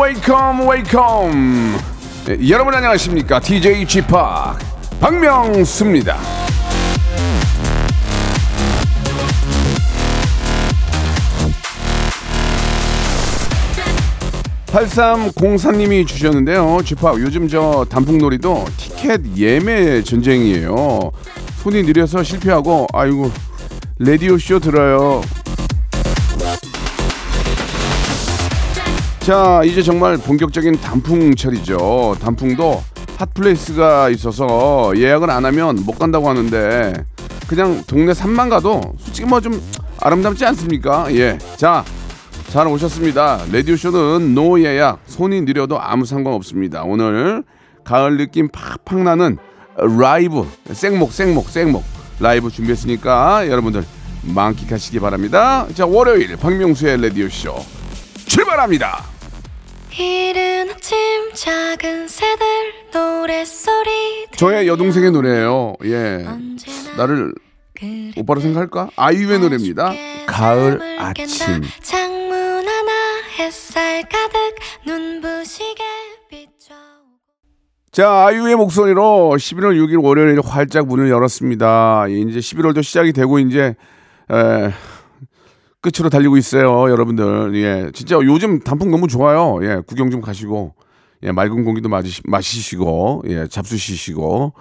Welcome, welcome. 예, 여러분 안녕하십니까? DJ p 박명수입니다. 8304님이 주셨는데요. 쥐팍 요즘 저 단풍놀이도 티켓 예매 전쟁이에요. 손이 느려서 실패하고 아이고 라디오 쇼 들어요. 자 이제 정말 본격적인 단풍철이죠. 단풍도 핫플레이스가 있어서 예약을 안 하면 못 간다고 하는데 그냥 동네 산만 가도 솔직히 뭐 좀 아름답지 않습니까? 예. 자, 잘 오셨습니다. 라디오쇼는 no 예약, 손이 느려도 아무 상관없습니다. 오늘 가을 느낌 팍팍 나는 라이브, 생목, 생목, 생목 라이브 준비했으니까 여러분들 만끽하시기 바랍니다. 자, 월요일 박명수의 라디오쇼 출발합니다. 이른 아침 작은 새들 노랫소리 저의 여동생의 노래예요. 예. 나를 오빠로 생각할까? 아이유의 노래입니다. 가을 아침. 창문 하나 햇살 가득 눈부시게 비춰 자, 아이유의 목소리로 11월 6일 월요일 활짝 문을 열었습니다. 예, 이제 11월도 시작이 되고 이제 에, 끝으로 달리고 있어요, 여러분들. 예, 진짜 요즘 단풍 너무 좋아요. 예, 구경 좀 가시고 예, 맑은 공기도 마시, 마시시고 예, 잡수시시고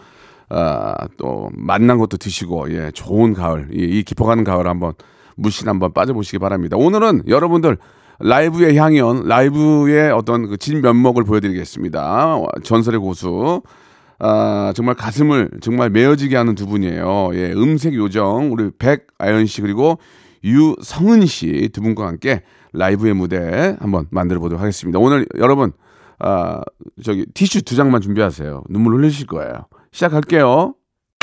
아, 또 맛난 것도 드시고 예, 좋은 가을, 이, 이 깊어가는 가을 한번 물씬 한번 빠져보시기 바랍니다. 오늘은 여러분들 라이브의 향연, 라이브의 어떤 그 진면목을 보여드리겠습니다. 어, 전설의 고수. 아, 정말 가슴을 정말 메어지게 하는 두 분이에요. 예, 음색 요정, 우리 백아연 씨, 그리고 유성은 씨 두 분과 함께 라이브의 무대 한번 만들어 보도록 하겠습니다. 오늘 여러분, 아, 저기 티슈 두 장만 준비하세요. 눈물 흘리실 거예요. 시작할게요.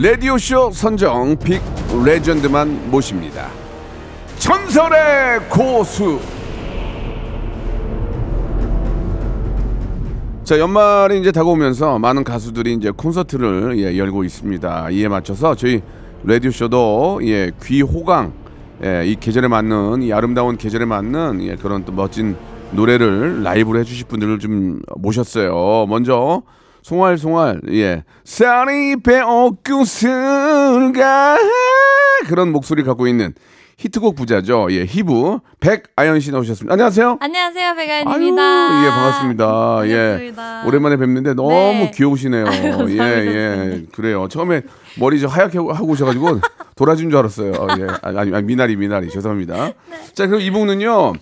라디오쇼 선정 빅 레전드만 모십니다. 전설의 고수. 자 연말이 이제 다가오면서 많은 가수들이 이제 콘서트를 예, 열고 있습니다. 이에 맞춰서 저희 라디오 쇼도 예, 귀호강 예, 이 계절에 맞는 이 아름다운 계절에 맞는 예, 그런 또 멋진 노래를 라이브로 해주실 분들을 좀 모셨어요. 먼저 송알송알 예 쌀이 배옥구슬가 그런 목소리 갖고 있는 히트곡 부자죠. 예 히브 백아연 씨 나오셨습니다. 안녕하세요. 안녕하세요, 아유, 백아연입니다. 예, 반갑습니다. 예. 반갑습니다. 오랜만에 뵙는데 너무 네. 귀여우시네요. 아유, 예. 예. 그래요. 처음에 머리 좀 하얗게 하고 오셔가지고 돌아준 줄 알았어요. 어, 예. 아니, 아니, 미나리, 미나리. 죄송합니다. 네. 자, 그럼 이분은요,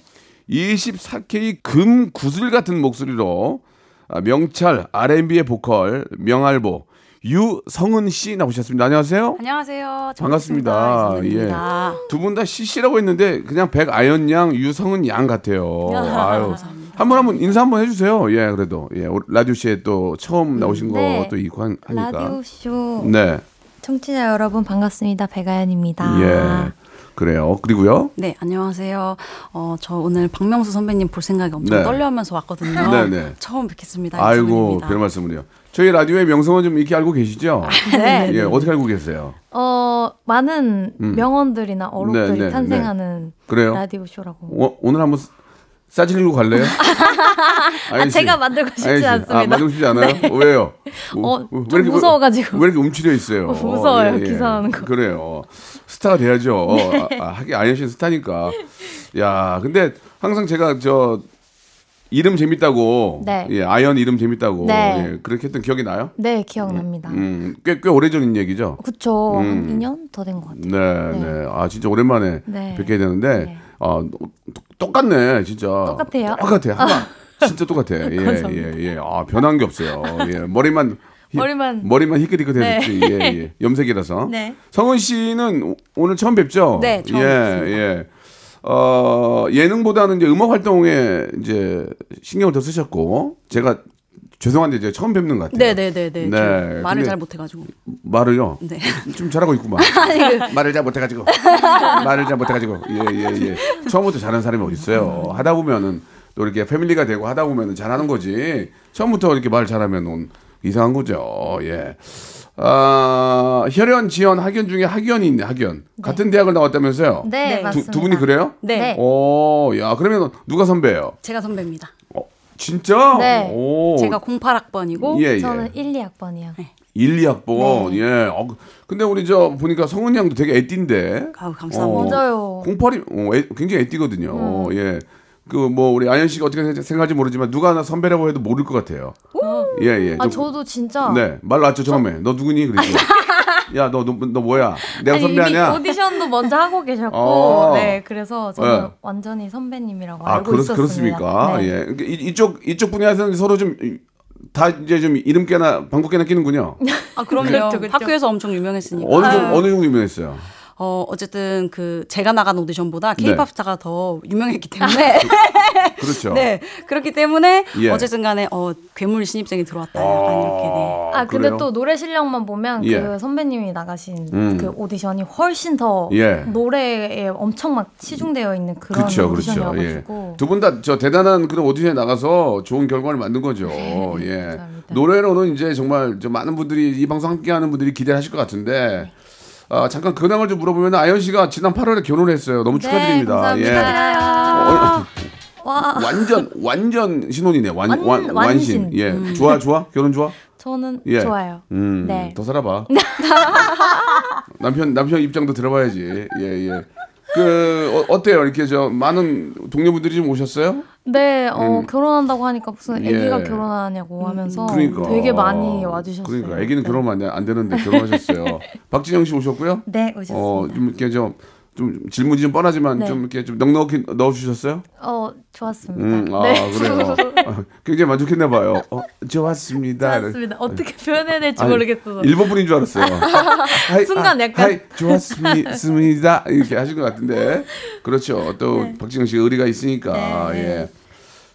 24K 금 구슬 같은 목소리로 아, 명찰 R&B의 보컬 명알보 유성은 씨 나오셨습니다. 안녕하세요. 안녕하세요. 반갑습니다. 예. 반갑습니다. 두분다 씨씨라고 했는데 그냥 백아연 양, 유성은 양 같아요. 아유. 한번 한번 인사 한번 해주세요. 예, 그래도 예 라디오 씨에 또 처음 나오신 네. 것도 있고 한- 하니까. 라디오 쇼 네, 청취자 여러분 반갑습니다. 백아연입니다. 예, 그래요. 그리고요. 네, 안녕하세요. 어, 저 오늘 박명수 선배님 볼 생각이 엄청 네. 떨려하면서 왔거든요. 네, 네. 처음 뵙겠습니다. 아이고. 별 말씀을요. 저희 라디오의 명성은 좀 이렇게 알고 계시죠? 네. 예, 어떻게 알고 계세요? 어 많은 음. 명언들이나 어록들이 네, 네, 탄생하는 그래요? 라디오 쇼라고. 오, 오늘 한번 싸질리고 갈래요? 아, 제가 만들고 싶지 아니, 씨. 않습니다. 아, 만들고 싶지 않아요? 왜요? 어, 왜좀 무서워가지고. 왜 이렇게 움츠려 있어요? 어, 무서워요, 기사하는 거. 그래요. 스타가 돼야죠. 아, 아, 하긴 아연 씨 스타니까. 야, 근데 항상 제가 저 이름 재밌다고. 네. 예, 아연 이름 재밌다고. 네. 예, 그렇게 했던 기억이 나요? 네, 기억납니다. 음, 꽤, 꽤 오래전 얘기죠? 그쵸. 음. 한 2년 더 된 것 같아요. 네, 네, 아, 진짜 오랜만에 네. 뵙게 되는데, 네. 아, 똑- 똑같네, 진짜. 똑같아요? 똑같아요. 하나. 진짜 똑같아. 예, 예, 예. 아, 변한 게 없어요. 예, 머리만. 희- 머리만- 머리만 희끗희끗해졌지. 네. 예, 예. 염색이라서. 네. 성은 씨는 오- 오늘 처음 뵙죠? 네, 처음 예, 뵙습니다. 예. 어, 예능보다는 이제 음악 활동에 이제 신경을 더 쓰셨고, 제가 죄송한데 이제 처음 뵙는 것 같아요. 네네네네. 네, 말을 근데- 잘 못해가지고. 말을요? 네. 좀 잘하고 있구만. 말을 잘 못해가지고. 말을 잘 못해가지고. 예, 예, 예. 처음부터 잘하는 사람이 어딨어요. 하다 보면은 또 이렇게 패밀리가 되고 하다 보면은 잘하는 거지. 처음부터 이렇게 말 잘하면 이상한 거죠. 예. 아, 혈연, 지연, 학연 중에 학연이 있네, 학연. 같은 대학을 나왔다면서요? 네, 네. 맞습니다. 두, 두 분이 그래요? 네. 네. 오, 야, 그러면 누가 선배예요? 제가 선배입니다. 어, 진짜? 네. 오. 제가 08학번이고 예, 예. 저는 1, 2학번이요. 1, 2학번. 네. 예. 어, 근데 우리 저 보니까 성은이 양도 되게 애띠인데. 아우, 감사합니다. 어, 맞아요. 08이 어, 애- 굉장히 애띠거든요. 음. 예. 그 뭐 우리 아연 씨가 어떻게 생각할지 모르지만 누가 하나 선배라고 해도 모를 것 같아요. 예, 예. 아, 좀- 저도 진짜. 네. 말 났죠, 처음에. 너 누구니? 그랬죠. 야, 너, 너, 너 뭐야? 내가 아니, 선배 이미 아니야? 오디션도 먼저 하고 계셨고, 어. 네, 그래서 저는 네. 완전히 선배님이라고 아, 알고 그렇, 있었습니다. 그렇습니까? 네. 예. 그러니까 이, 이쪽 이쪽 분야에서는 서로 좀 다 이제 좀 이름 깨나 방구 깨나 끼는군요. 아, 그럼요. 그렇죠, 그렇죠. 학교에서 엄청 유명했으니까. 어느 정도 어느 정도 유명했어요. 어, 어쨌든 그 제가 나간 오디션보다 네. 케이팝 스타가 더 유명했기 때문에 그렇죠. 네 그렇기 때문에 예. 어쨌든 간에 어 괴물 신입생이 들어왔다 약간 이렇게 네. 아, 근데 그래요? 또 노래 실력만 보면 예. 그 선배님이 나가신 음. 그 오디션이 훨씬 더 예. 노래에 엄청 막 치중되어 있는 그런 그렇죠, 그렇죠. 예. 오디션이어가지고. 두분 다 저 대단한 그런 오디션에 나가서 좋은 결과를 만든 거죠. 네, 예. 감사합니다. 노래로는 이제 정말 저 많은 분들이 이 방송 함께하는 분들이 기대하실 것 같은데. 아, 잠깐 근황을 좀 물어보면 아연 씨가 지난 8월에 결혼했어요. 너무 축하드립니다. 네, 예. 감사합니다. 어, 와, 완전 완전 신혼이네. 완, 완- 완, 완신. 예. 좋아 좋아? 결혼 좋아? 저는 예. 좋아요. 음. 네. 더 살아봐. 남편 남편 입장도 들어봐야지. 예 예. 그 어, 어때요? 이렇게 저 많은 동료분들이 좀 오셨어요? 네, 어, 결혼한다고 하니까 무슨 예. 아기가 결혼하냐고 하면서 그러니까. 되게 많이 와주셨어요. 그러니까 아기는 네. 안, 돼- 안 되는데 결혼하셨어요. 박진영 씨 오셨고요. 네, 오셨습니다. 어, 좀 이렇게 좀, 좀 질문이 좀 뻔하지만 네. 좀 이렇게 좀 넉넉히 넣어주셨어요? 어, 좋았습니다. 음, 아 네. 그래요. 아, 굉장히 만족했나 봐요. 어, 좋았습니다. 좋았습니다. 어떻게 표현해야 될지 아니, 모르겠어서. 일본 분인 줄 알았어요. 하이, 순간 아, 약간- 하이, 좋았습니다. 이렇게 하신 것 같은데. 그렇죠. 또 네. 박진영 씨가 의리가 있으니까. 네, 네. 예.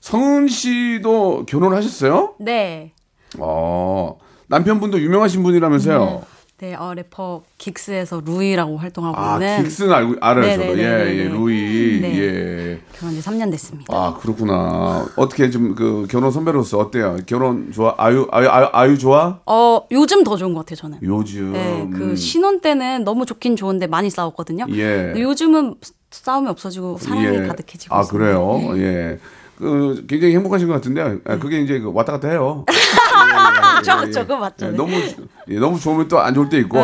성은 씨도 결혼하셨어요? 네. 어. 남편분도 유명하신 분이라면서요. 네, 어, 래퍼 긱스에서 루이라고 활동하고 아, 있는 긱스는 알고 알아요, 저도. 예, 네네네네네. 예, 루이. 네. 예. 결혼 지 3년 됐습니다. 아, 그렇구나. 어떻게 좀그 결혼 선배로서 어때요? 결혼 좋아? 아유, 아유, 아유, 아유 좋아? 어, 요즘 더 좋은 것 같아요, 저는. 요즘. 네, 그 음, 신혼 때는 너무 좋긴 좋은데 많이 싸웠거든요. 예. 요즘은 싸움이 없어지고 사랑이 예. 가득해지고 아, 있습니다. 그래요? 예. 그 굉장히 행복하신 것 같은데 아, 그게 이제 그 왔다 갔다 해요. 예, 그렇죠, 그렇죠. 그거 맞죠. 예, 네. 너무 예, 너무 좋으면 또 안 좋을 때 있고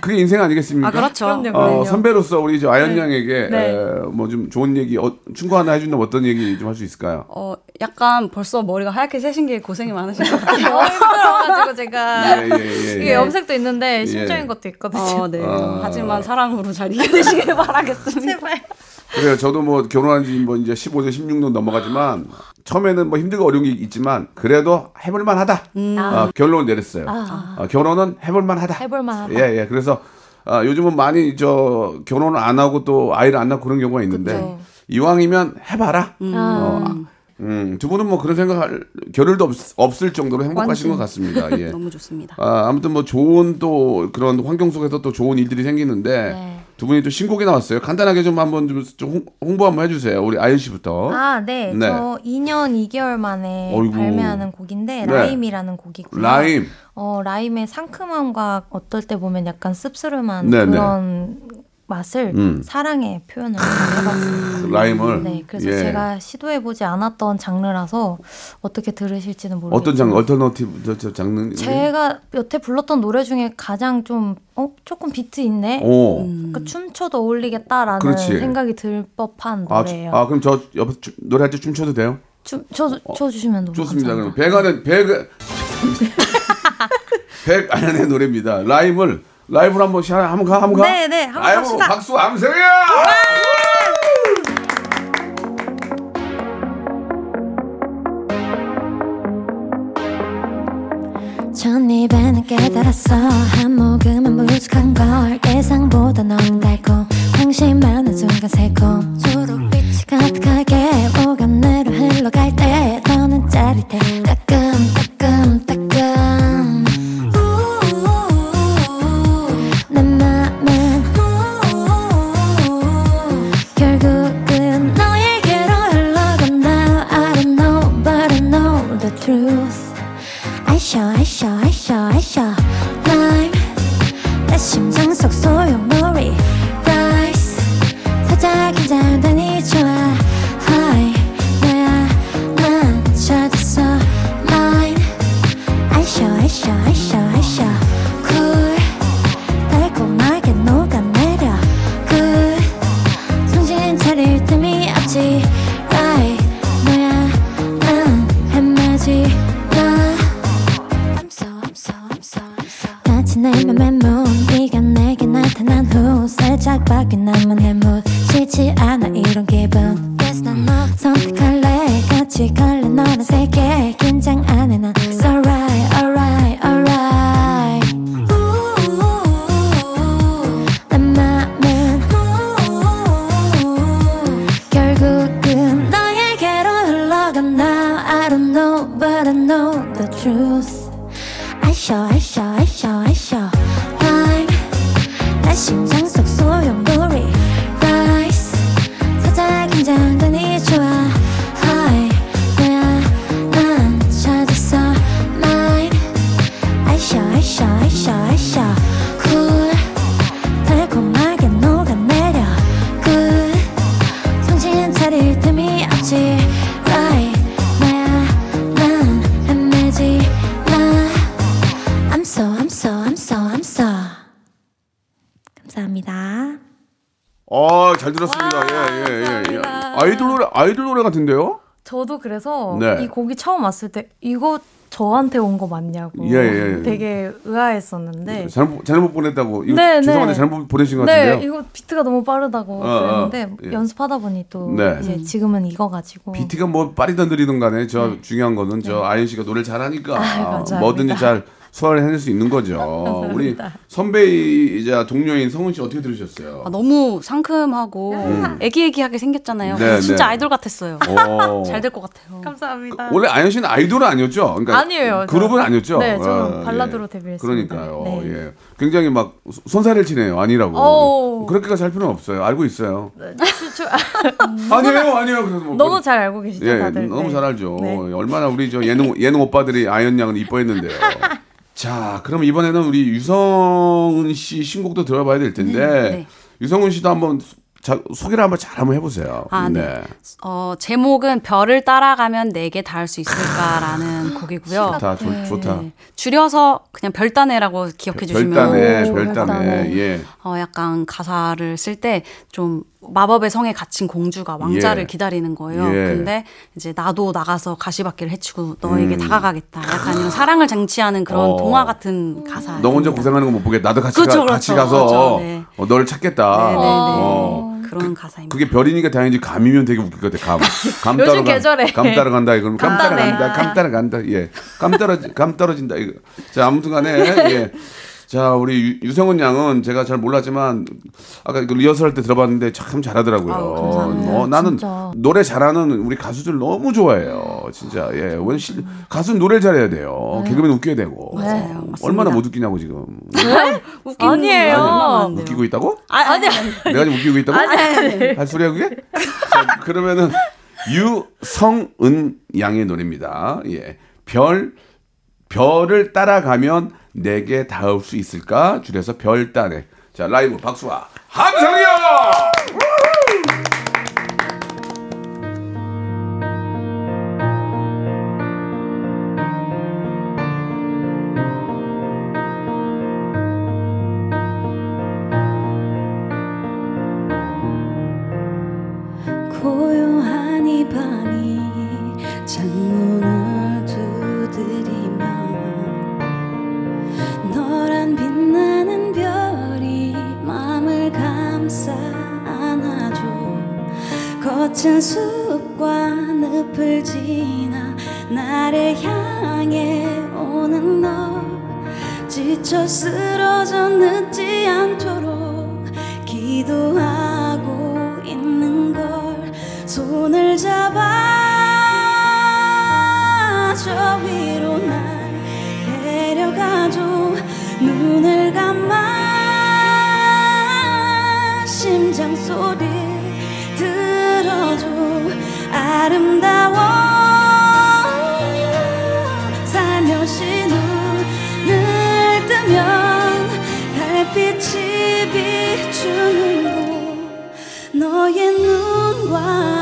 그게 인생 아니겠습니까? 아, 그렇죠. 그럼요. 어, 그럼요. 선배로서 우리 저 아연 양에게 네. 뭐좀 좋은 얘기 어, 충고 하나 해준다면 어떤 얘기 좀 할 수 있을까요? 어, 약간 벌써 머리가 하얗게 새신 게 고생이 많으신 것 같아요. 어, 힘들어가지고 제가 예, 예, 예, 이게 예. 염색도 있는데 예. 심적인 것도 있거든요. 어, 네. 아. 하지만 사랑으로 잘 이겨내시길 바라겠습니다. 제발. 그래요. 저도 뭐 결혼한 지 뭐 이제 15년, 16년 넘어가지만 처음에는 뭐 힘들고 어려운 게 있지만 그래도 해볼만 하다. 아, 결론을 내렸어요. 아. 아, 결혼은 해볼만 하다. 해볼만 하다. 예, 예. 그래서 아, 요즘은 많이 저 결혼을 안 하고 또 아이를 안 낳고 그런 경우가 있는데 그쵸. 이왕이면 해봐라. 아. 어, 음, 두 분은 뭐 그런 생각할 겨를도 없, 없을 정도로 행복하신 완전. 것 같습니다. 예. 너무 좋습니다. 아, 아무튼 뭐 좋은 또 그런 환경 속에서 또 좋은 일들이 생기는데 네. 두 분이 또 신곡이 나왔어요. 간단하게 좀 한번 좀, 좀 홍- 홍보 한번 해주세요. 우리 아연 씨부터. 아, 네. 네. 저 2년 2개월 만에 어이구. 발매하는 곡인데 네. 라임이라는 곡이고요. 라임. 어, 라임의 상큼함과 어떨 때 보면 약간 씁쓸한 네, 네. 그런 맛을 음. 사랑의 표현을 해봤습니다. 라임을. 네, 그래서 예. 제가 시도해보지 않았던 장르라서 어떻게 들으실지는 모르겠지만 어떤 장르, alternative 저, 저 장르? 제가 여태 불렀던 노래 중에 가장 좀 어? 조금 비트 있네? 오. 그러니까 춤춰도 어울리겠다라는 그렇지. 생각이 들 법한 아, 노래예요. 주- 아, 그럼 저 옆에 주- 노래할 때 춤춰도 돼요? 좀 쳐, 쳐주시면 너무 좋습니다. 그럼 감사합니다. 백안의 백 백안의 노래입니다. 라임을 라이브로 한번 시 한번 가 한번 가. 네, 네, 한번 갑시다. 박수 암세야. 첫 입에는 깨달았어 한 모금은 무식한 걸 예상보다 너무 달콤 방심하는 순간 새콤 초록빛이 가득하게 오감내로 흘러갈 때 너는 짜릿해 같은데요? 저도 그래서 네. 이 곡이 처음 왔을 때 이거 저한테 온 거 맞냐고 예, 예. 되게 의아했었는데 잘못 잘못 보냈다고. 이거 네, 죄송한데 네. 잘못 보내신 것 네, 같은데요. 이거 비트가 너무 빠르다고 어, 어, 그랬는데 예. 연습하다 보니 또 네. 이제 지금은 이거 가지고 비트가 뭐 빠르든 느리든 간에 저 중요한 거는 저 아연 씨가 노래를 잘하니까 네. 아. 뭐든지 잘 소화를 해낼 수 있는 거죠. 우리 선배이자 동료인 성훈 씨 어떻게 들으셨어요? 아, 너무 상큼하고 애기애기하게 생겼잖아요. 네, 진짜 네. 아이돌 같았어요. 어. 잘될 것 같아요. 감사합니다. 원래 아연 씨는 아이돌은 아니었죠? 그러니까 아니에요. 그룹은. 아니었죠? 네, 저는 어, 발라드로 예. 데뷔했습니다. 그러니까요. 네. 예. 굉장히 막 손살을 치네요. 아니라고. 어우. 그렇게까지 할 필요는 없어요. 알고 있어요. 저- 아니에요, 아니에요. 그래서 뭐 너무 잘 알고 계시죠, 예, 다들. 너무 네. 잘 알죠. 네. 얼마나 우리 저 예능 예능 오빠들이 아연 양은 이뻐했는데요. 자, 그럼 이번에는 우리 유성은 씨 신곡도 들어봐야 될 텐데 네, 네. 유성은 씨도 한번 자, 소개를 한번 잘 한번 해보세요. 아, 네. 어, 제목은 별을 따라가면 내게 닿을 수 있을까라는 곡이고요. 좋다, 좋, 좋다. 네. 줄여서 그냥 별단애라고 기억해 주시면 별단에, 별단에. 예. 어, 약간 가사를 쓸 때 좀 마법의 성에 갇힌 공주가 왕자를 예. 기다리는 거예요. 예. 근데 이제 나도 나가서 가시밭길을 헤치고 너에게 음. 다가가겠다. 약간 이런 사랑을 쟁취하는 그런 어. 동화 같은 가사. 너 혼자 고생하는 거 못 보겠다. 나도 같이, 그렇죠, 가, 같이 그렇죠. 가서 그렇죠, 네. 어, 너를 찾겠다. 네네네. 어. 그런 가사입니다. 그게 별이니까 다행이지 감이면 되게 웃길 것 같아. 감. 감 요즘 따라가- 계절에. 감 따라 간다. 이건 감감 따네. 따라 간다. 감 따라 간다. 예. 감 떨어지 감 떨어진다. 이거. 자, 아무튼간에 예. 자, 우리 유, 유성은 양은 제가 잘 몰랐지만 아까 그 리허설 때 들어봤는데 참 잘하더라고요. 어, 나는 진짜. 노래 잘하는 우리 가수들 너무 좋아해요. 진짜. 예. 원 실, 가수는 노래를 잘해야 돼요. 개그맨 웃겨야 되고. 맞아요. 맞습니다. 얼마나 못 웃기냐고 지금. 웃기는 아니에요. 건 얼마나 많은데요. 웃기고 있다고? 아, 아니, 내가 지금 웃기고 있다고? 할 소리야 그게? 자, 그러면은 유성은 양의 노래입니다. 예. 별 별을 따라가면 내게 닿을 수 있을까? 줄여서 별 따네. 자, 라이브 박수와 함성이요! 지쳐 쓰러져 늦지 않도록 기도하고 있는 걸 손을 잡아 저 위로 날 데려가줘. 눈을 감아 심장 소리 들어줘. 아름다워 비추는 곳 너의 눈과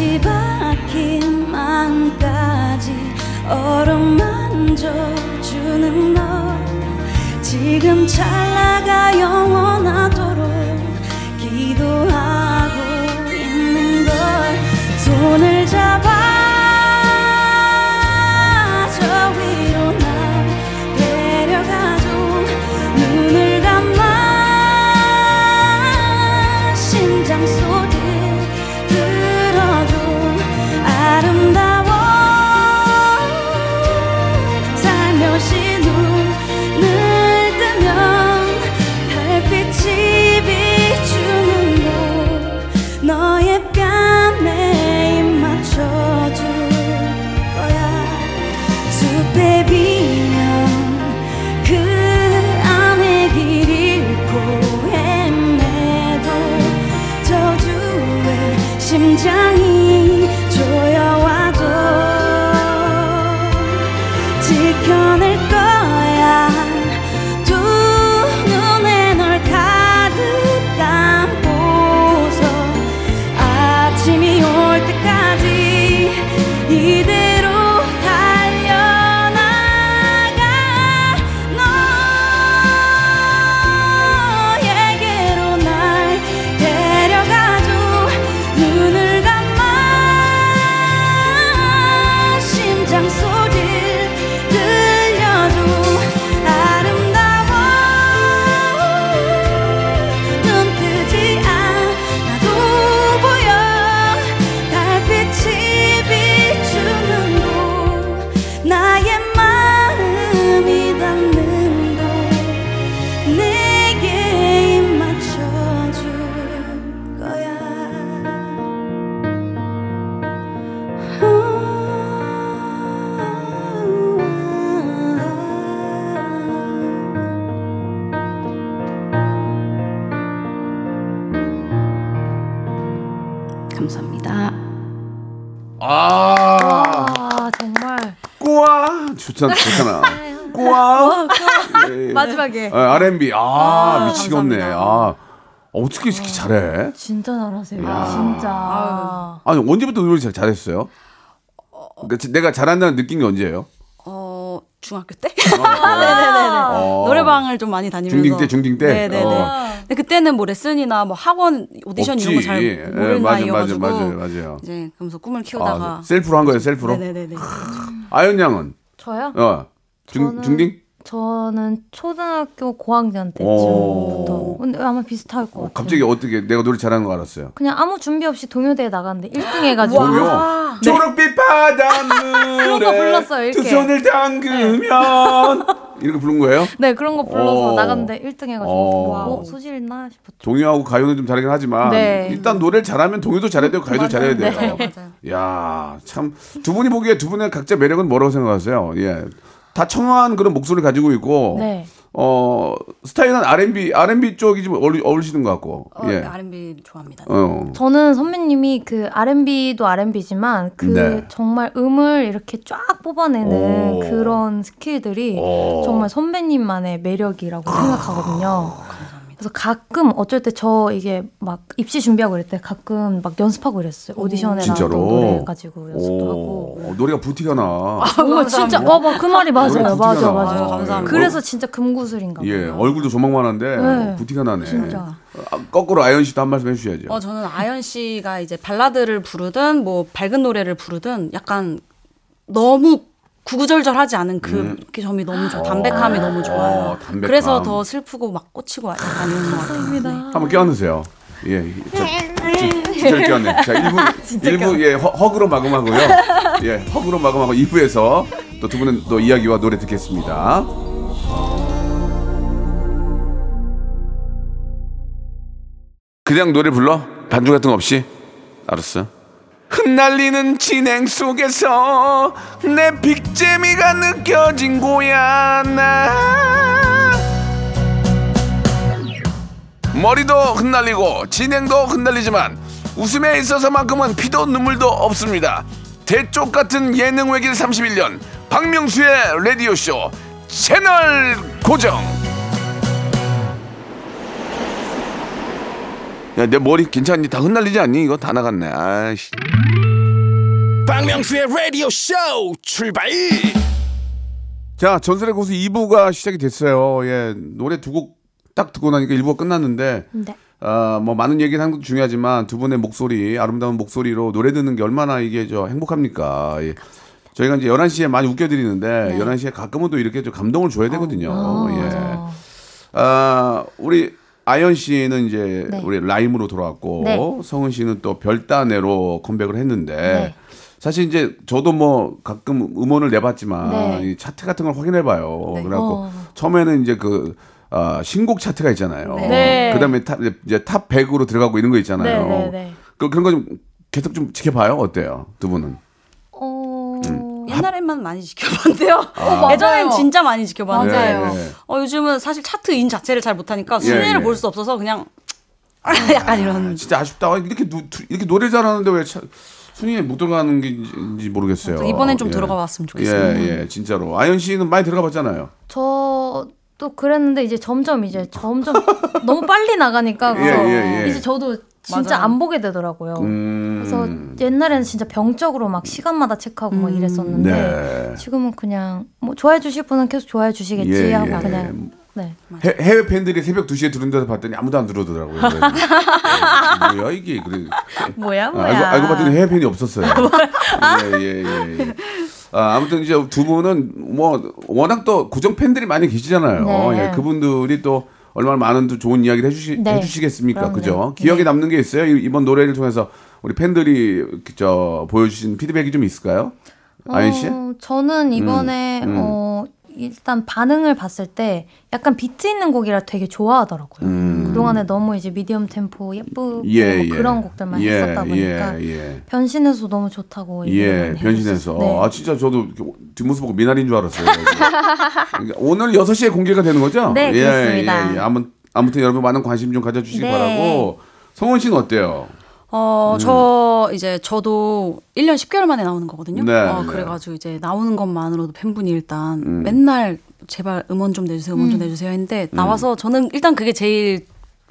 가시 박힌 마음까지 어루만져 주는 너. 지금 찰나가 영원하도 예. 마지막에 아, R&B. 아, 아, 미치겠네. 감사합니다. 아, 어떻게 이렇게 잘해? 진짜 잘하세요. 야. 진짜. 아니 언제부터 노래 잘 잘했어요? 그러니까 지- 내가 잘한다는 느낀 게 언제예요? 어 중학교 때 아, 어. 노래방을 좀 많이 다니면서 중딩 때, 중딩 때? 네네네. 어. 근데 그때는 뭐 레슨이나 뭐 학원 오디션 이런 거잘 예, 모르는 맞아, 나이여가지고 맞아, 맞아요, 맞아요. 이제 그러면서 꿈을 키우다가 아, 셀프로 한 거예요, 셀프로? 네네네네. 아연 양은 저요? 어, 중 저는- 중딩? 저는 초등학교 고학년 오. 때쯤부터. 근데 아마 비슷할 것 같아요. 갑자기 어떻게 내가 노래 잘하는 거 알았어요? 그냥 아무 준비 없이 동요대에 나갔는데 1등 해가지고. 동요? 초록빛 바닷물에 그런 거 불렀어요, 이렇게. 두 손을 담그면 이렇게 부른 거예요? 네 그런 거 불러서 오. 나갔는데 1등 해가지고 오. 어, 소질 있나 싶었죠. 동요하고 가요는 좀 다르긴 하지만 네. 일단 노래를 잘하면 동요도 잘해야 되고 가요도 잘해야 돼요. 맞아요, 맞아요. 야, 참 두 분이 보기에 두 분의 각자 매력은 뭐라고 생각하세요? 예. 다 청아한 그런 목소리를 가지고 있고 네. 어, 스타일은 R&B, R&B 쪽이 좀 어울리, 어울리시는 것 같고. 어, 예. R&B 좋아합니다. 어. 저는 선배님이 그 R&B도 R&B지만 그 네. 정말 음을 이렇게 쫙 뽑아내는 오. 그런 스킬들이 오. 정말 선배님만의 매력이라고 생각하거든요. 그래서 가끔 어쩔 때 저 이게 막 입시 준비하고 이럴 때 가끔 막 연습하고 이랬어요. 오디션에 나왔던? 노래 가지고 연습도 하고. 오, 노래가 부티가 나. 정말 진짜 와봐 그 말이 맞아요. 노래 맞아. 맞아. 아유, 감사합니다. 그래서 진짜 금구슬인가 봐요. 예, 얼굴도 조망만한데 네. 부티가 나네. 진짜. 아, 거꾸로 아연 씨도 한 말씀 해주셔야죠. 어, 저는 아연 씨가 이제 발라드를 부르든 뭐 밝은 노래를 부르든 약간 너무 구구절절하지 않은 그, 그 점이 너무 좋아. 담백함이 너무 좋아요. 어, 담백함. 그래서 더 슬프고 막 꽂히고 약간 이런 것 같아요. 네. 한번 껴안으세요. 예, 저, 저, 진짜로 껴안네. 자, 1부, 일부 예, 허, 허그로 마감하고요. 예, 허그로 마감하고 2부에서 또 두 분은 또 이야기와 노래 듣겠습니다. 그냥 노래 불러? 반주 같은 거 없이? 알았어. 흩날리는 진행 속에서 내 빅재미가 느껴진 거야 나. 머리도 흩날리고 진행도 흩날리지만 웃음에 있어서만큼은 피도 눈물도 없습니다. 대쪽 같은 예능 외길 31년 박명수의 라디오쇼 채널 고정 야 내 머리 괜찮니? 다 흩날리지 않니? 이거 다 나갔네 아이씨 박명수의 라디오 쇼 출발 자, 전설의 고수 2부가 시작이 됐어요. 예, 노래 두 곡 딱 듣고 나니까 1부가 끝났는데, 네. 아, 뭐 많은 얘기를 하는 것도 중요하지만 두 분의 목소리, 아름다운 목소리로 노래 듣는 게 얼마나 이게 저 행복합니까? 예. 저희가 이제 11시에 많이 웃겨드리는데, 11시에 가끔은 또 이렇게 좀 감동을 줘야 되거든요. 아, 예. 맞아. 아, 우리 아연 씨는 이제 네. 우리 라임으로 돌아왔고, 네. 성은 씨는 또 별단애로 컴백을 했는데, 네. 사실 이제 저도 뭐 가끔 음원을 내봤지만 네. 이 차트 같은 걸 확인해봐요. 그래갖고 어. 처음에는 이제 그 아, 신곡 차트가 있잖아요. 네. 그다음에 top, 이제 top 100으로 들어가고 이런 거 있잖아요. 네, 네, 네. 그, 그런 거 좀 계속 좀 지켜봐요. 어때요, 두 분은? 어... 옛날에만 많이 지켜봤는데요. 아. 예전엔. 진짜 많이 지켜봤는데 맞아요. 네. 어, 요즘은 사실 chart in 자체를 잘 못하니까 순위를 예. 볼수 없어서 그냥 약간 이런 진짜 아쉽다. 아, 이렇게 노, 이렇게 노래 잘하는데 왜 차, 순위에 못 들어가는 게인지 모르겠어요. 또 이번엔 좀 예. 들어가 봤으면 좋겠어요. 예, 예, 진짜로. 아연 씨는 많이 들어가 봤잖아요. 저도 그랬는데 이제 점점 이제 점점 너무 빨리 나가니까 예, 예, 예. 이제 저도 진짜 맞아요. 안 보게 되더라고요. 음. 그래서 옛날에는 진짜 병적으로 막 시간마다 체크하고 막 이랬었는데 네. 지금은 그냥 뭐 좋아해 주실 분은 계속 좋아해 주시겠지 예, 하고 예. 그냥 네. 해, 해외 팬들이 새벽 2시에 들은 데서 봤더니 아무도 안 들어오더라고요. 어, 뭐야 이게 그래. 뭐야 아, 뭐야. 알고, 알고 봤더니 해외 팬이 없었어요. 예, 예, 예, 예. 아, 아무튼 이제 두 분은 뭐 워낙 또 고정 팬들이 많이 계시잖아요. 네. 예, 그분들이 또 얼마나 많은 또 좋은 이야기를 해주시, 네. 해주시겠습니까? 그럼요. 그죠? 기억에 네. 남는 게 있어요? 이- 이번 노래를 통해서 우리 팬들이 저 보여주신 피드백이 좀 있을까요? 아연 씨? 어, 저는 이번에 음. 어, 일단 반응을 봤을 때 약간 비트 있는 곡이라 되게 좋아하더라고요. 음. 그동안에 너무 이제 미디엄 템포 예쁘고 예, 뭐 예. 그런 곡들만 예, 했었다 보니까 예, 예. 변신해서 너무 좋다고 예, 변신해서. 네. 아, 진짜 저도 뒷모습 보고 미나리인 줄 알았어요. 그러니까 오늘 6시에 공개가 되는 거죠? 네, 예, 그렇습니다. 예, 예. 아무, 아무튼 여러분 많은 관심 좀 가져주시기 네. 바라고. 성원 씨는 어때요? 어, 저 이제 저도 1년 10개월 만에 나오는 거거든요. 네, 어, 네. 그래가지고 이제 나오는 것만으로도 팬분이 일단 맨날 제발 음원 좀 내주세요, 음원 좀 내주세요 했는데 나와서 저는 일단 그게 제일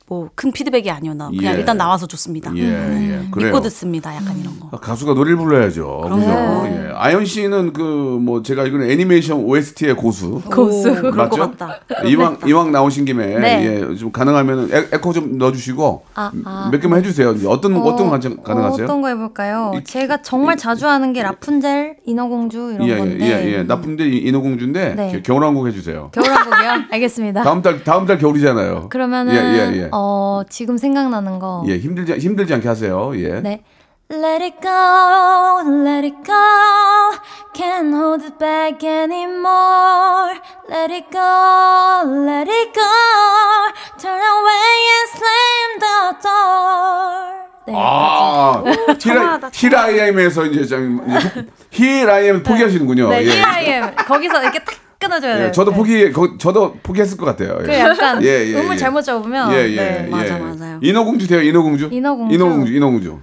뭐 큰 피드백이 아니었나. 그냥 예. 일단 나와서 좋습니다. 예, 예. 그래요. 믿고 듣습니다. 약간 이런 거. 아, 가수가 노래를 불러야죠. 그죠? 예. 아연 씨는 그 뭐 제가 알기로는 애니메이션 OST의 고수. 고수 것 맞죠? 같다. 이왕 이왕 나오신 김에 네. 예, 좀 가능하면 에, 에코 좀 넣어주시고 아, 아. 몇 개만 해주세요. 어떤 어, 어떤 거 가능- 가능하세요? 어 떤 거 해볼까요? 이- 제가 정말 자주 하는 게 라푼젤, 인어공주 이런 예, 예, 건데. 예, 예. 이- 인어공주인데 네. 겨- 겨울왕국 해주세요. 겨울왕국이요? 알겠습니다. 다음 달 다음 달 겨울이잖아요. 그러면은 예, 예, 예. 어, 지금 생각나는 거. 예, 힘들지 힘들지 않게 하세요. 예. 네. Let it go, let it go. Can't hold it back anymore. Let it go, let it go. Turn away and slam the door. 네. 아, 히라 히라이엠에서 이제 좀 히라이엠 포기하시는군요. 네, 예. Here I am. 거기서 이렇게 딱 끊어줘야 돼요. 예, 저도 네. 포기, 거, 저도 포기했을 것 같아요. 예. 그 약간 예, 예, 음을 예. 잘못 잡으면 예, 예, 네. 예. 맞아, 맞아요. 인어공주 돼요, 인어공주? 인어공주. 인어공주, 인어공주.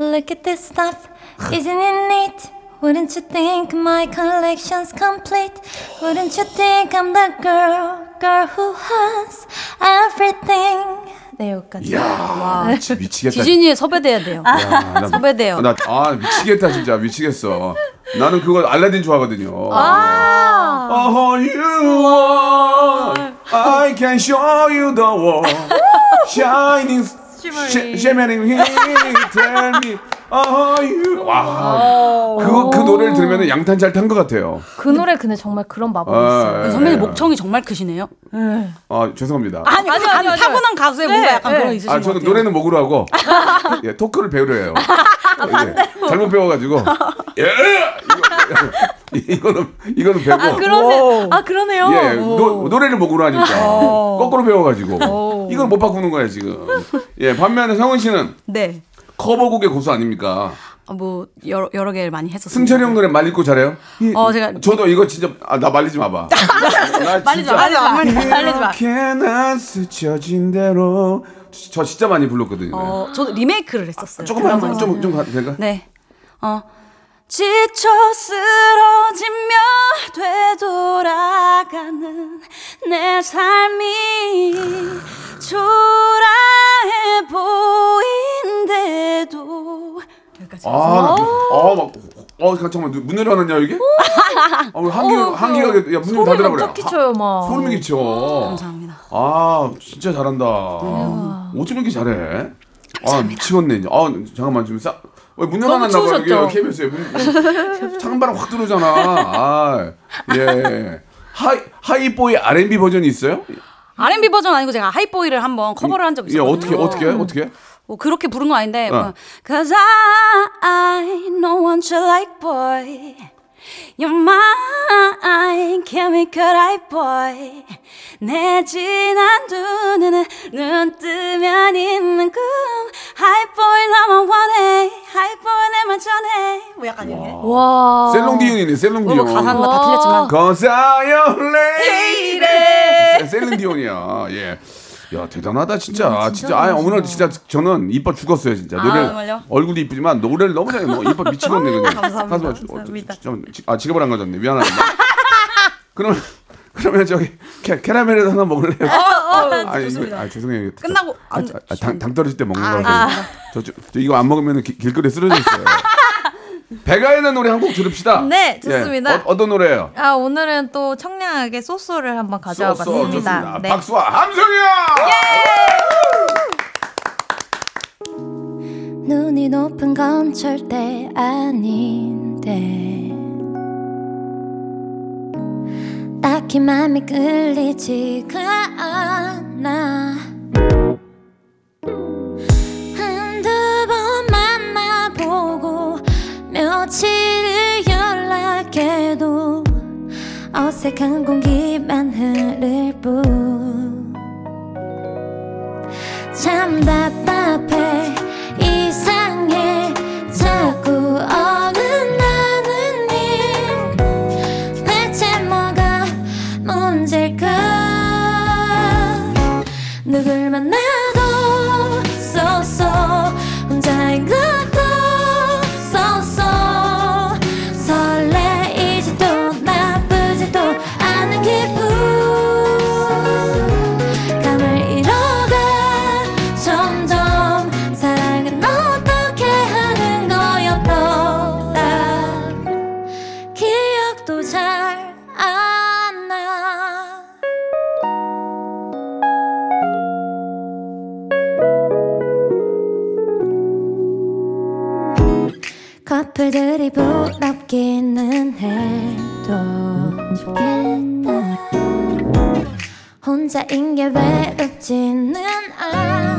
Look at this stuff, isn't it neat? Wouldn't you think my collection's complete? Wouldn't you think I'm the girl, girl who has everything? 네, 여기까지. 이야, 진짜 미치겠다. 지진이에 섭외돼야 돼요. 야, 나, 섭외돼요. 나, 아, 미치겠다, 진짜. 미치겠어. 나는 그거 알라딘 좋아하거든요. 아, Oh, you are. I can show you the world. Shining, sh- shimmering here. Tell me. Oh. 와. 그, 그 노래를 들으면 양탄 잘 탄 것 같아요. 그 노래 근데 정말 그런 마법이 아, 있어요. 예. 선배님 목청이 정말 크시네요. 아, 죄송합니다. 아니, 아니, 아니, 아니. 타고난 가수에 뭔가 약간 네. 그런 거 있으신 아, 것 저는 같아요. 노래는 목으로 하고, 예, 토크를 배우려 해요. 예, 잘못 배워가지고, 예! 이거, 이거는, 이거는 배우고. 아, 그러세요. 아, 그러네요. 예, 노, 노래를 목으로 하니까. 거꾸로 배워가지고. 이걸 못 바꾸는 거야, 지금. 예, 반면에 성은 씨는 네. 커버곡의 고수 아닙니까? 어, 뭐 여러 여러 개를 많이 했었어요. 승철이 형 노래 말리고 잘해요? 이- 어, 제가- 저도 이거 진짜, 아, 나 말리지 마봐. 나 말리지 마, 말리지 마, 말리지 마, 말리지 마. 이렇게 난 스쳐진 대로. 저 진짜 많이 불렀거든요. 어, 저도 리메이크를 했었어요. 조금만, 드라마에서. 좀, 좀 가도 될까? 네. 어. 지쳐 쓰러지며 되돌아가는 내 삶이 초라해 보인데도 여기까지. 아, 나, 어, 막, 어, 잠깐만, 문 열어놨냐, 이게? 아, 왜 한기, 한기가, 야, 문을 닫으라 그래. 막 끼쳐요, 막. 소름이 끼쳐. 감사합니다. 아, 진짜 잘한다. 어쩜 이렇게 잘해? 아, 미치겠네, 이제. 아, 잠깐만, 좀 싸. 왜 문 열어놨나 봐, 여기 추우셨죠? KBS에. 문, 찬바람 확 들어오잖아. 아, 예. Hype, Hype Boy R&B 버전이 있어요? R&B 버전 아니고 제가 Hype Boy를 한번 커버를 한 적이 예, 있어요. 어떻게, 어떻게, 해? 어떻게? 해? 뭐 그렇게 부른 거 아닌데 어. 뭐, Cause I, I don't want you like boy You're mine chemical right boy 내 진한 두 눈은 눈 뜨면 있는 꿈 High boy 나만 원해 High boy 내만 전해 뭐 약간 이렇게 와. 셀롱디온이네, 셀롱디온. 뭐 가사는 다 틀렸지만 Cause I am lady. 셀린디온이야. 예. 야 대단하다 진짜. 진짜. 아 오늘 진짜 저는 이뻐 죽었어요 진짜. 노래 정말요? 얼굴이 이쁘지만 노래를 너무 잘해. 뭐 이뻐 미치겠네 그냥. 감사합니다. 어, 감사합니다. 좀, 아 지갑을 안 가졌네. 미안합니다. 그럼 그러면 저기 캐, 캐러멜에도 하나 먹을래요? 아, 이거, 아 죄송해요. 저- 끝나고 아, 안- 아, 당, 당 떨어질 때 먹는 아, 거라서 저, 저, 저 이거 안 먹으면 길거리에 쓰러져 있어요. 배가 있는 노래 한 곡 들읍시다. 네, 좋습니다. 예, 어, 어떤 노래예요? 아, 오늘은 또 청량하게 소소를 한번 가져와 쏘, 쏘, 봤습니다. 좋습니다. 네. 박수와 함성이야. 눈이 높은 건 절대 아닌데 딱히 맘이 끌리지가 않아 며칠을 연락해도 어색한 공기만 흐를 뿐. 참 답답해 혼자인 게 외롭지는 않아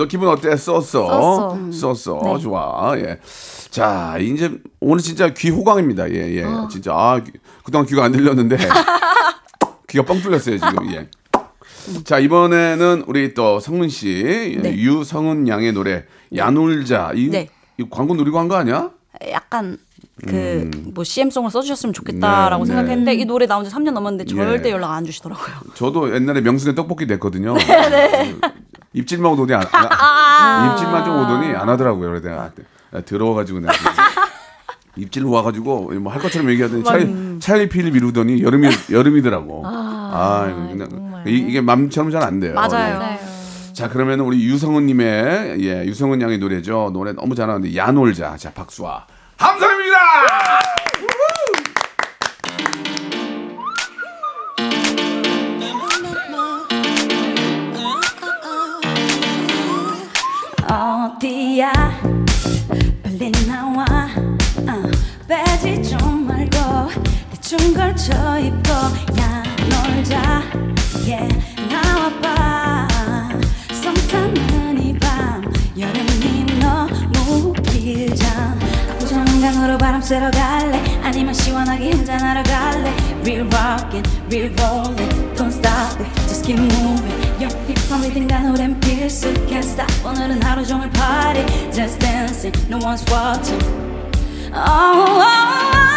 너 기분 어때? 쏘쏘 쏘쏘 좋아. 예. 자 이제 오늘 진짜 귀 호강입니다. 예, 예. 진짜 아 귀- 그동안 귀가 안 들렸는데 귀가 뻥 뚫렸어요 지금. 예. 자 이번에는 우리 또 성문 씨 예, 네. 유성은 양의 노래 야놀자 이, 네. 이 광고 노리고 한 거 아니야? 약간 그뭐 CM송을 써주셨으면 좋겠다라고 음. 네, 생각했는데 이 노래 나온 지 3년 넘었는데 절대 예. 연락 안 주시더라고요. 저도 옛날에 명순의 떡볶이 됐거든요. 네, 입질만 오더니 안, 안- 입질만 좀 오더니 안 하더라고요. 그래서 내가 아, 더러워가지고 내가 입질 와가지고 뭐 할 것처럼 얘기하더니 차일 차일피일 미루더니 여름이 여름이더라고. 아, 이거 그냥 이- 이게 맘처럼 잘 안 돼요. 맞아요. 예. 자 그러면 우리 유성은님의 예 유성은 양의 노래죠. 노래 너무 잘하는데 야놀자. 자 박수와 함성 어디야. 빨리 나와. 어, 빼지 좀 말고 대충 걸쳐 입고. 야 놀자. yeah 나와봐. 썸 타는 이밤 여름이 너무 길잖아. 부정강으로 바람 쐬러 갈래? 아니면 시원하게 한잔하러 갈래 Real rockin', real rollin' Don't stop it, just keep moving Your hip hop 리듬과 노래는 필수 Can't stop 오늘은 하루 종일 party Just dancing, no one's watching oh, oh, oh.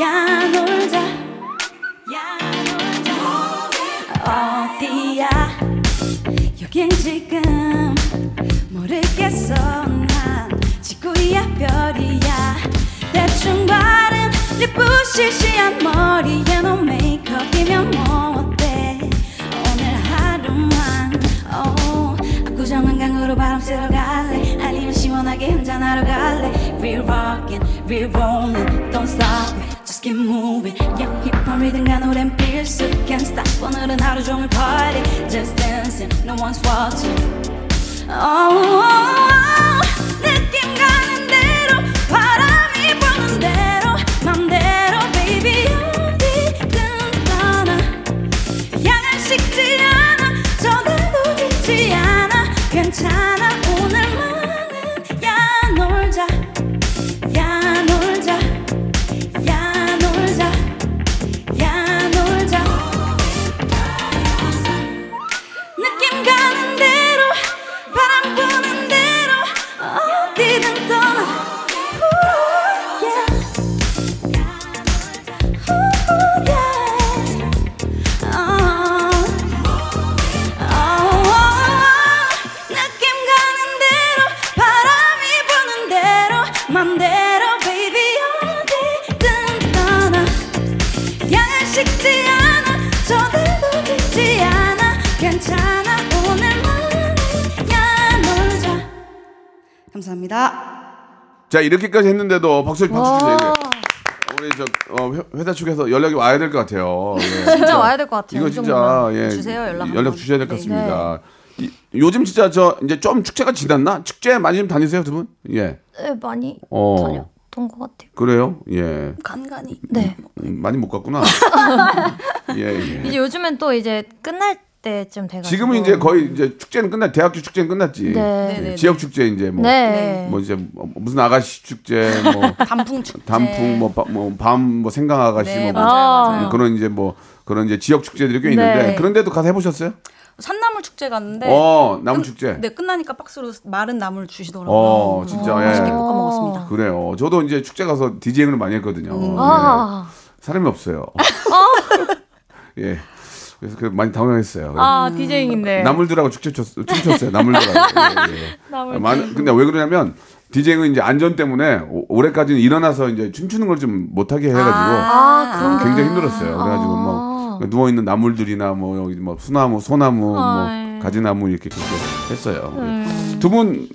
야 놀자 야 놀자. 어디야? 여긴 지금 모르겠어 난 지구야 별이야. 대충 바른 예쁘시 시한 머리에 no 메이크업이면 뭐 어때? 오늘 하루만 oh, 압구정 한강으로 바람 쐬러 갈래? 아니면 시원하게 한잔하러 갈래? Real rockin', real rollin' Don't stop it, keep moving Yeah, 힙합 리듬과 노래는 필수 Can't stop 오늘은 하루 종일 party Just dancing, no one's watching oh, oh, oh. 느낌 가는 대로 바람이 부는 대로 맘대로 baby 어디든 떠나 양을 식지 않아 저들도 듣지 않아 괜찮아 자 이렇게까지 했는데도 박수 박수 주세요. 우리 저 어, 회- 회사 측에서 연락이 와야 될 것 같아요. 예, 진짜 와야 될 것 같아요. 이거 이 진짜. 예, 주세요, 연락 연락. 주셔야 될것 네. 같습니다. 이- 요즘 진짜 저 이제 좀 축제가 지났나? 축제 많이 좀 다니세요 두 분? 예. 네, 많이 어. 다녔던 것 같아요. 그래요? 예. 간간히 네. 음, 많이 못 갔구나. 예, 예. 이제 요즘엔 또 이제 끝날 때쯤 돼가지고. 지금은 이제 거의 이제 축제는 끝났 대학교 축제는 끝났지. 네. 예, 지역 축제 이제 뭐, 네. 뭐 이제 뭐 무슨 아가씨 축제 뭐 단풍 축제. 단풍 뭐뭐밤뭐 생강 아가씨 네, 뭐, 맞아요, 맞아요. 그런 이제 뭐 그런 이제 지역 축제들이 꽤 있는데 네. 그런데도 가서 해보셨어요? 산나물 축제 갔는데 어 나무 끝- 축제. 네 끝나니까 박스로 마른 나물 주시더라고요. 어 진짜 예. 맛있게 볶아 먹었습니다. 그래요. 저도 이제 축제 가서 디제잉을 많이 했거든요. 예. 아, 사람이 없어요. 예. 그래서 그 많이 당황했어요. 아 디제잉인데. 나물들하고 춤췄어요. 나물들하고. 예, 예. 나물 많은- 근데 왜 그러냐면 디제잉은 이제 안전 때문에 오- 올해까지는 일어나서 이제 춤추는 걸 좀 못하게 해가지고 아 게. 굉장히 힘들었어요. 그래가지고 뭐 누워 있는 나물들이나 뭐 여기 뭐 수나무, 소나무, 뭐 가지나무 이렇게 그렇게 했어요. 두분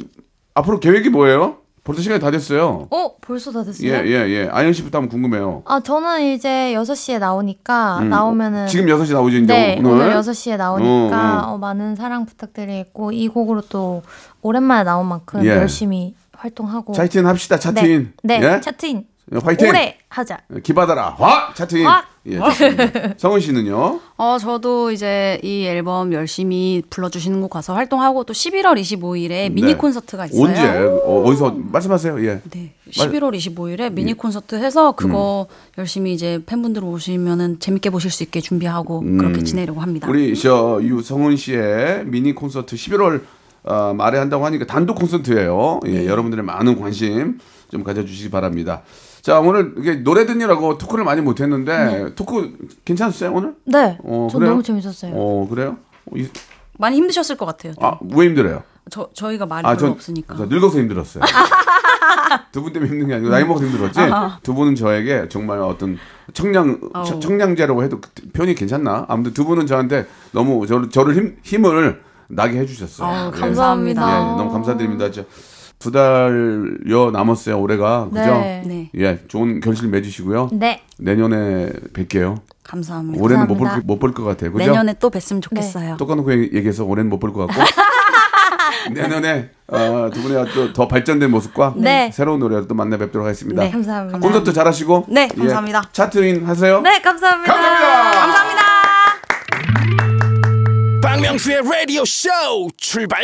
앞으로 계획이 뭐예요? 벌써 시간이 다 됐어요. 어 벌써 다 됐어요? 예, 예, 예. 아연 씨부터 한번 궁금해요. 아 저는 이제 6시에 나오니까 음, 나오면은 지금 6시 나오죠, 이제 네, 오늘. 오늘 6시에 나오니까 어, 어. 어, 많은 사랑 부탁드리고 이 곡으로 또 오랜만에 나온 만큼 예. 열심히 활동하고 차트인 합시다, 차트인. 네, 예? 네 차트인 화이팅! 오래 하자. 기받아라. 화! 차트인. 화! 예, 좋습니다. 성은 씨는요? 어, 저도 이제 이 앨범 열심히 불러주시는 곳 가서 활동하고 또 11월 25일에 미니 네. 콘서트가 있어요. 언제? 어, 어디서 말씀하세요. 예. 네, 11월 25일에 미니 콘서트 해서 그거 열심히 이제 팬분들 오시면은 재밌게 보실 수 있게 준비하고 그렇게 지내려고 합니다. 우리 저 유성은 씨의 미니 콘서트 11월 어, 말에 한다고 하니까 단독 콘서트예요. 예, 네. 여러분들의 많은 관심 좀 가져주시기 바랍니다. 자 오늘 이게 노래 듣느라고 토크를 많이 못했는데 토크 괜찮았어요 오늘? 네, 어, 저 그래요? 너무 재밌었어요. 어 그래요? 어, 이- 많이 힘드셨을 것 같아요. 아, 왜 힘들어요? 저 저희가 말이 아, 별로 전 없으니까. 저 늙어서 힘들었어요. 두분 때문에 힘든 게 아니고 나이 먹어서 힘들었지. 두 분은 저에게 정말 어떤 청량 청- 청량제라고 해도 그 표현이 괜찮나? 아무튼 두 분은 저한테 너무 저를 저를 힘, 힘을 나게 해주셨어요. 아우, 예. 감사합니다. 예, 너무 감사드립니다. 저 두 달여 남았어요 올해가 그죠? 네. 네, 예, 좋은 결실 맺으시고요. 네, 내년에 뵐게요. 감사합니다. 올해는 못볼 감사합니다. 못볼것 같아요. 그죠? 내년에 또 뵀으면 좋겠어요. 똑같놓고 얘기해서 올해는 못 볼 것 같고 내년에 어, 두 분의 또 더 발전된 모습과 네. 새로운 노래로 또 만나 뵙도록 하겠습니다. 네. 감사합니다. 콘서트 잘하시고 네, 예, 감사합니다. 차트인 하세요. 네, 감사합니다. 감사합니다. 감사합니다. 박명수의 라디오 쇼 출발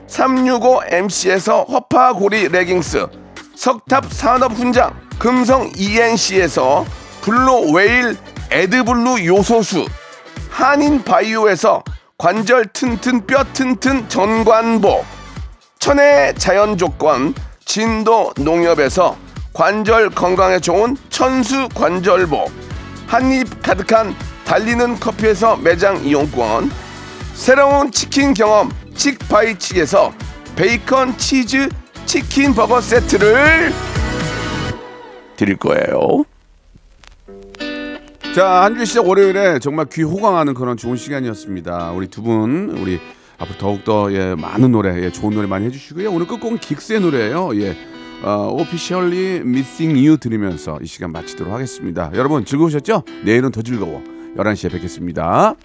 365MC에서 허파고리 레깅스 석탑 산업 훈장 금성 ENC에서 블루 웨일 에드블루 요소수 한인 바이오에서 관절 튼튼 뼈 튼튼 전관보 천혜의 자연 조건 진도 농협에서 관절 건강에 좋은 천수 관절보 한입 가득한 달리는 커피에서 매장 이용권 새로운 치킨 경험 칙바이칙에서 베이컨 치즈 치킨 버거 세트를 드릴 거예요. 자, 한 주 시작 월요일에 정말 귀 호강하는 그런 좋은 시간이었습니다. 우리 두 분, 우리 앞으로 더욱더 예, 많은 노래, 예, 좋은 노래 많이 해주시고요. 오늘 끝곡은 긱스의 노래예요. 예. 어, Officially Missing You 들으면서 이 시간 마치도록 하겠습니다. 여러분 즐거우셨죠? 내일은 더 즐거워. 11시에 뵙겠습니다.